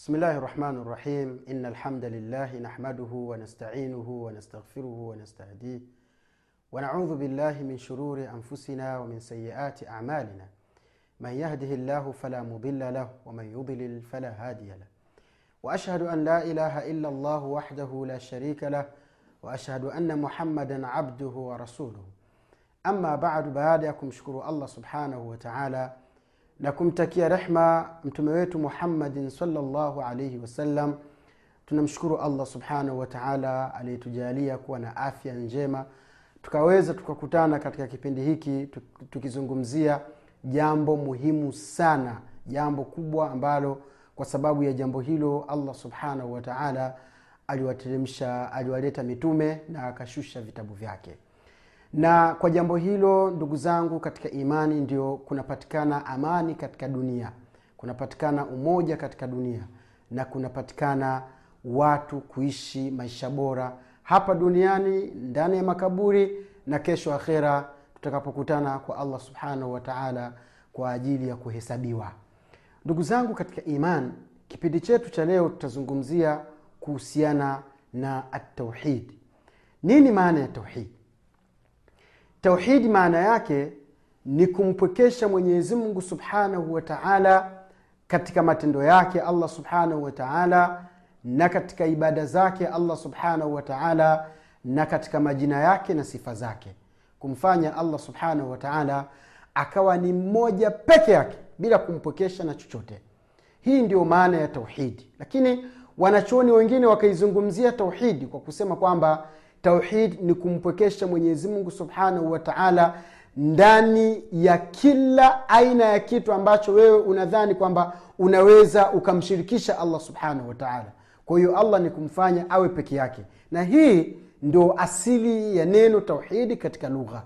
بسم الله الرحمن الرحيم إن الحمد لله نحمده ونستعينه ونستغفره ونستهديه ونعوذ بالله من شرور أنفسنا ومن سيئات أعمالنا من يهده الله فلا مضل له ومن يضلل فلا هادي له وأشهد أن لا إله إلا الله وحده لا شريك له وأشهد أن محمدا عبده ورسوله ama badu. Baada ya kumshukuru allah subhanahu wataala na kumtakia rehma mtume wetu muhammadin salllahu alaihi wasallam tunamshukuru allah subhanahu wataala aliyetujalia kuwa na afya njema. Tukaweza tukakutana katika kipindi hiki tukizungumzia jambo muhimu sana jambo kubwa ambalo kwa sababu ya jambo hilo allah subhanahu wataala aliwateremsha aliwaleta mitume na akashusha vitabu vyake na kwa jambo hilo ndugu zangu katika imani ndio kunapatikana amani katika dunia. Kunapatikana umoja katika dunia. Na kunapatikana watu kuishi maisha bora hapa duniani ndani ya makaburi na kesho akhera tutakapokutana kwa allah subhanahu wataala kwa ajili ya kuhesabiwa. Ndugu zangu katika iman kipindi chetu cha leo tutazungumzia kuhusiana na atauhid nini maana ya tauhidi tauhidi maana yake ni kumpwekesha mwenyezi mungu subhanahu wa taala katika matendo yake allah subhanahu wa taala na katika ibada zake allah subhanahu wa taala na katika majina yake na sifa zake. Kumfanya allah subhanahu wa taala akawa ni mmoja peke yake bila kumpwekesha na chochote. Hii ndiyo maana ya tauhidi lakini wanachuoni wengine wakaizungumzia tauhidi kwa kusema kwamba tauhid ni kumpwekesha mwenyezi mungu subhanahu wa taala ndani ya kila aina ya kitu ambacho wewe unadhani kwamba unaweza ukamshirikisha allah subhanahu wa taala. Kwa hiyo allah ni kumfanya awe peke yake. Na hii ndo asili ya neno tauhidi katika lugha.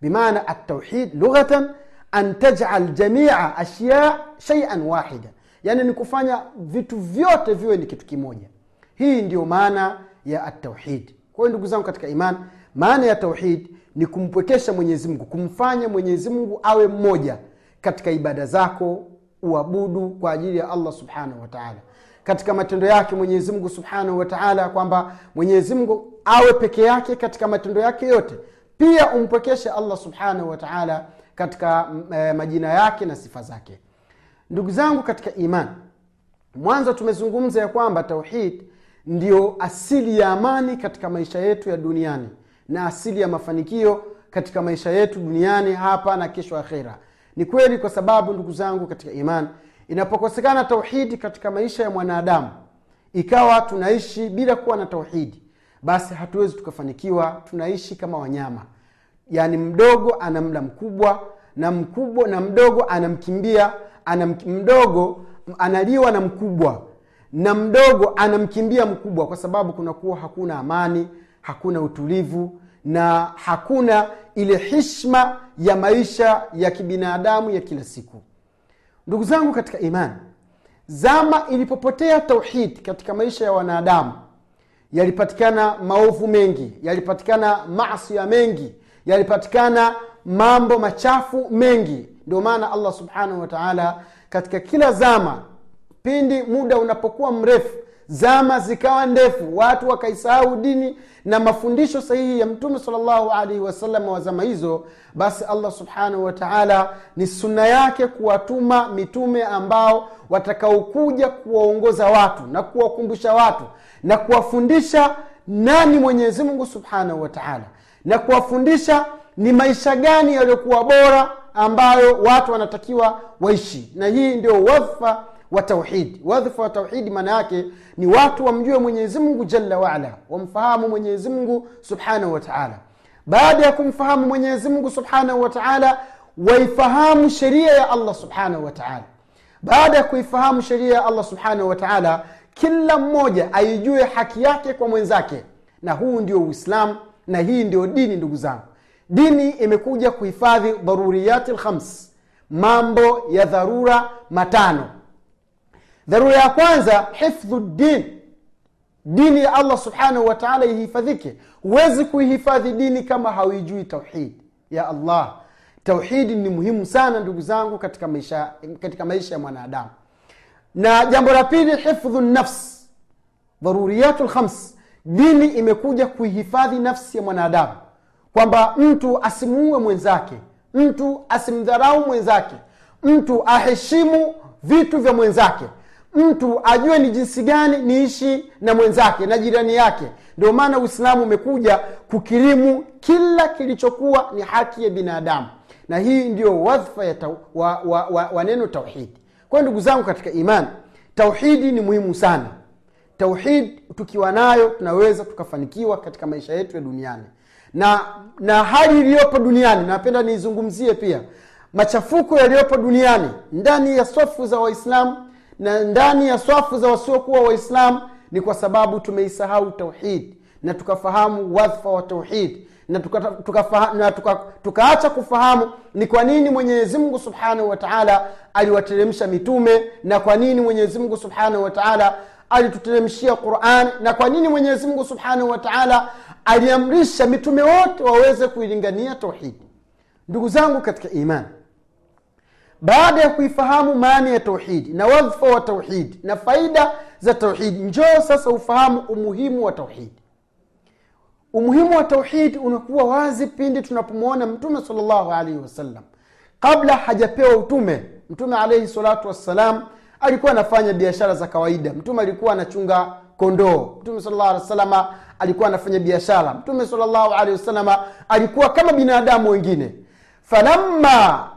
Bimaana atauhid lughatan an tajal jamia ashya shaian wahida. Yaani ni kufanya vitu vyote viwe ni kitu kimoja. Hii ndio maana ya atauhidi kwa hiyo ndugu zangu katika iman maana ya tauhid ni kumpwekesha mwenyezi mungu kumfanya mwenyezi mungu awe mmoja katika ibada zako uabudu kwa ajili ya allah subhanahu wataala katika matendo yake mwenyezi mungu subhanahu wataala kwamba mwenyezi mungu awe peke yake katika matendo yake yote pia umpwekeshe allah subhanahu wataala katika e, majina yake na sifa zake. Ndugu zangu katika iman mwanzo tumezungumza ya kwamba tauhid ndio asili ya amani katika maisha yetu ya duniani na asili ya mafanikio katika maisha yetu duniani hapa na kesho akhera. Ni kweli kwa sababu ndugu zangu katika iman inapokosekana tauhidi katika maisha ya mwanadamu ikawa tunaishi bila kuwa na tauhidi basi hatuwezi tukafanikiwa. Tunaishi kama wanyama yaani mdogo anamla mkubwa na mkubwa na mdogo anamkimbia anam, mdogo analiwa na mkubwa na mdogo anamkimbia mkubwa kwa sababu kunakuwa hakuna amani hakuna utulivu na hakuna ile hishma ya maisha ya kibinadamu ya kila siku. Ndugu zangu katika imani zama ilipopotea tauhidi katika maisha ya wanadamu yalipatikana maovu mengi yalipatikana masia mengi yalipatikana mambo machafu mengi. Ndio maana allah subhanahu wataala katika kila zama pindi muda unapokuwa mrefu zama zikawa ndefu watu wakaisahau dini na mafundisho sahihi ya mtume salllahu alaihi wasalama wa zama hizo basi allah subhanahu wataala ni sunna yake kuwatuma mitume ambao watakaokuja kuwaongoza watu na kuwakumbusha watu na kuwafundisha nani mwenyezi mungu subhanahu wataala na kuwafundisha ni maisha gani yaliyokuwa bora ambayo watu wanatakiwa waishi. Na hii ndio wadhfa wa tauhidi wadhifa wa tauhidi maana yake ni watu wamjue mwenyezi mungu jalla waala wamfahamu mwenyezi mungu subhanahu wataala baada ya kumfahamu mwenyezi mungu subhanahu wataala waifahamu sheria ya allah subhanahu wataala baada ya kuifahamu sheria ya allah subhanahu wataala kila mmoja aijue haki yake kwa mwenzake. Na huu ndio uislamu na hii ndio dini ndugu zangu. Dini imekuja kuhifadhi dharuriyati lkhams mambo ya dharura matano dharura ya kwanza hifdhu din. Dini ya allah subhanahu wataala ihifadhike. Huwezi kuihifadhi dini kama hauijui tauhidi ya allah. Tauhidi ni muhimu sana ndugu zangu katika maisha katika maisha ya mwanadamu. Na jambo la pili hifdhu nafs. Dharuriyatu lkhams dini imekuja kuihifadhi nafsi ya mwanadamu. Kwamba mtu asimuue mwenzake mtu asimdharau mwenzake mtu aheshimu vitu vya mwenzake mtu ajue ni jinsi gani niishi na mwenzake na jirani yake. Ndio maana uislamu umekuja kukirimu kila kilichokuwa ni haki ya binadamu. Na hii ndiyo wadhfa ya tau, wa, wa, wa, wa neno tauhidi kwa ndugu zangu katika imani tauhidi ni muhimu sana. Tauhid tukiwa nayo tunaweza tukafanikiwa katika maisha yetu ya duniani. Na na hali iliyopo duniani napenda niizungumzie pia. Machafuko yaliyopo duniani ndani ya sofu za waislamu na ndani ya swafu za wasiokuwa waislamu ni kwa sababu tumeisahau tauhid na tukafahamu wadhfa wa tauhid na tukaacha tuka, tuka, tuka, kufahamu ni kwa nini mwenyezi mungu subhanahu wa taala aliwateremsha mitume na kwa nini mwenyezi mungu subhanahu wa taala alituteremshia quran na kwa nini mwenyezi mungu subhanahu wa taala aliamrisha mitume wote waweze kuilingania tauhidi ndugu zangu katika imani baada ya kuifahamu maana ya tauhidi na wadhifa wa tauhidi na faida za tauhidi njoo sasa ufahamu umuhimu wa tauhidi umuhimu wa tauhidi unakuwa wazi pindi tunapomwona mtume salllahu alaihi wasallam kabla hajapewa utume mtume alaihi salatu wassalam alikuwa anafanya biashara za kawaida. Mtume alikuwa anachunga kondoo. Mtume salllah alih wasalama alikuwa anafanya biashara. Mtume salllahu alehi wasalama alikuwa kama binadamu wengine. Falamma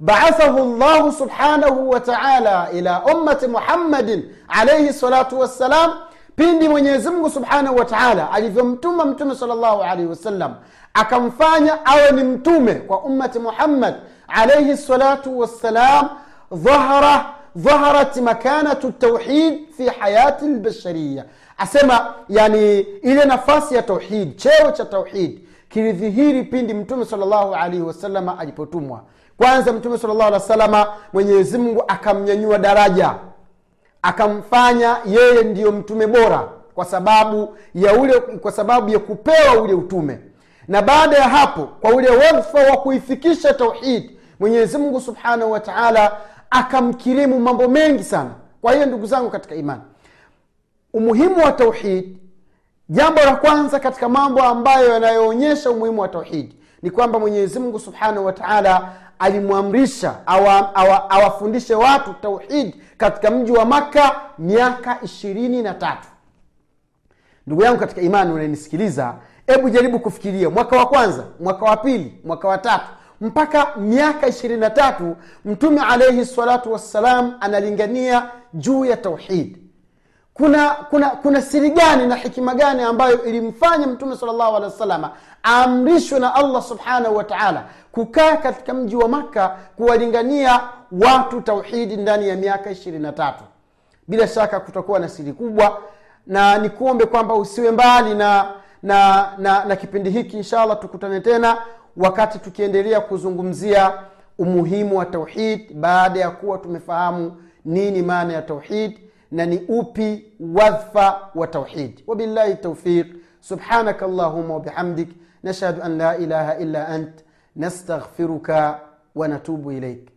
baathahu llahu subhanahu wataala ila ummati muhammadin alaihi salatu wassalam pindi mwenyezimngu subhanahu wataala alivyomtuma mtume salllahu alaihi wasallam akamfanya awe ni mtume kwa ummati muhammad alaihi salatu wassalam dhahara dhaharat makanatu tauhid fi hayati lbashariya asema yani ile nafasi ya tauhid cheo cha tauhid kilidhihiri pindi mtume salllahu alaihi wasalama alipotumwa kwanza mtume salllahu alehi wasalama mwenyezimngu akamnyanyua daraja akamfanya yeye ndiyo mtume bora kwa sababu ya ule kwa sababu ya kupewa ule utume. Na baada ya hapo kwa ule wadhfa wa kuifikisha tauhid mwenyezi mungu subhanahu wa taala akamkirimu mambo mengi sana. Kwa hiyo ndugu zangu katika imani umuhimu wa tauhid jambo la kwanza katika mambo ambayo yanayoonyesha umuhimu wa tauhidi ni kwamba mwenyezi mungu subhanahu wa taala alimwamrisha awafundishe awa, awa watu tauhidi katika mji wa makka miaka ishirini na tatu. Ndugu yangu katika imani unanisikiliza hebu jaribu kufikiria mwaka wa kwanza mwaka wa pili mwaka wa tatu mpaka miaka ishirini na tatu mtume alaihi salatu wassalam analingania juu ya tauhidi kuna kuna kuna siri gani na hikima gani ambayo ilimfanya mtume salllahu alehi wasalama aamrishwe na allah subhanahu wa taala kukaa katika mji wa makka kuwalingania watu tauhidi ndani ya miaka ishirini na tatu? Bila shaka kutakuwa na siri kubwa na nikuombe kwamba usiwe mbali na na na, na kipindi hiki inshallah tukutane tena wakati tukiendelea kuzungumzia umuhimu wa tauhid baada ya kuwa tumefahamu nini maana ya tauhid na ni upi wadhfa wa tauhid wabillahi taufiq subhanaka allahuma wabihamdik nashhadu an la ilaha illa ant nastaghfiruka wanatubu ilaik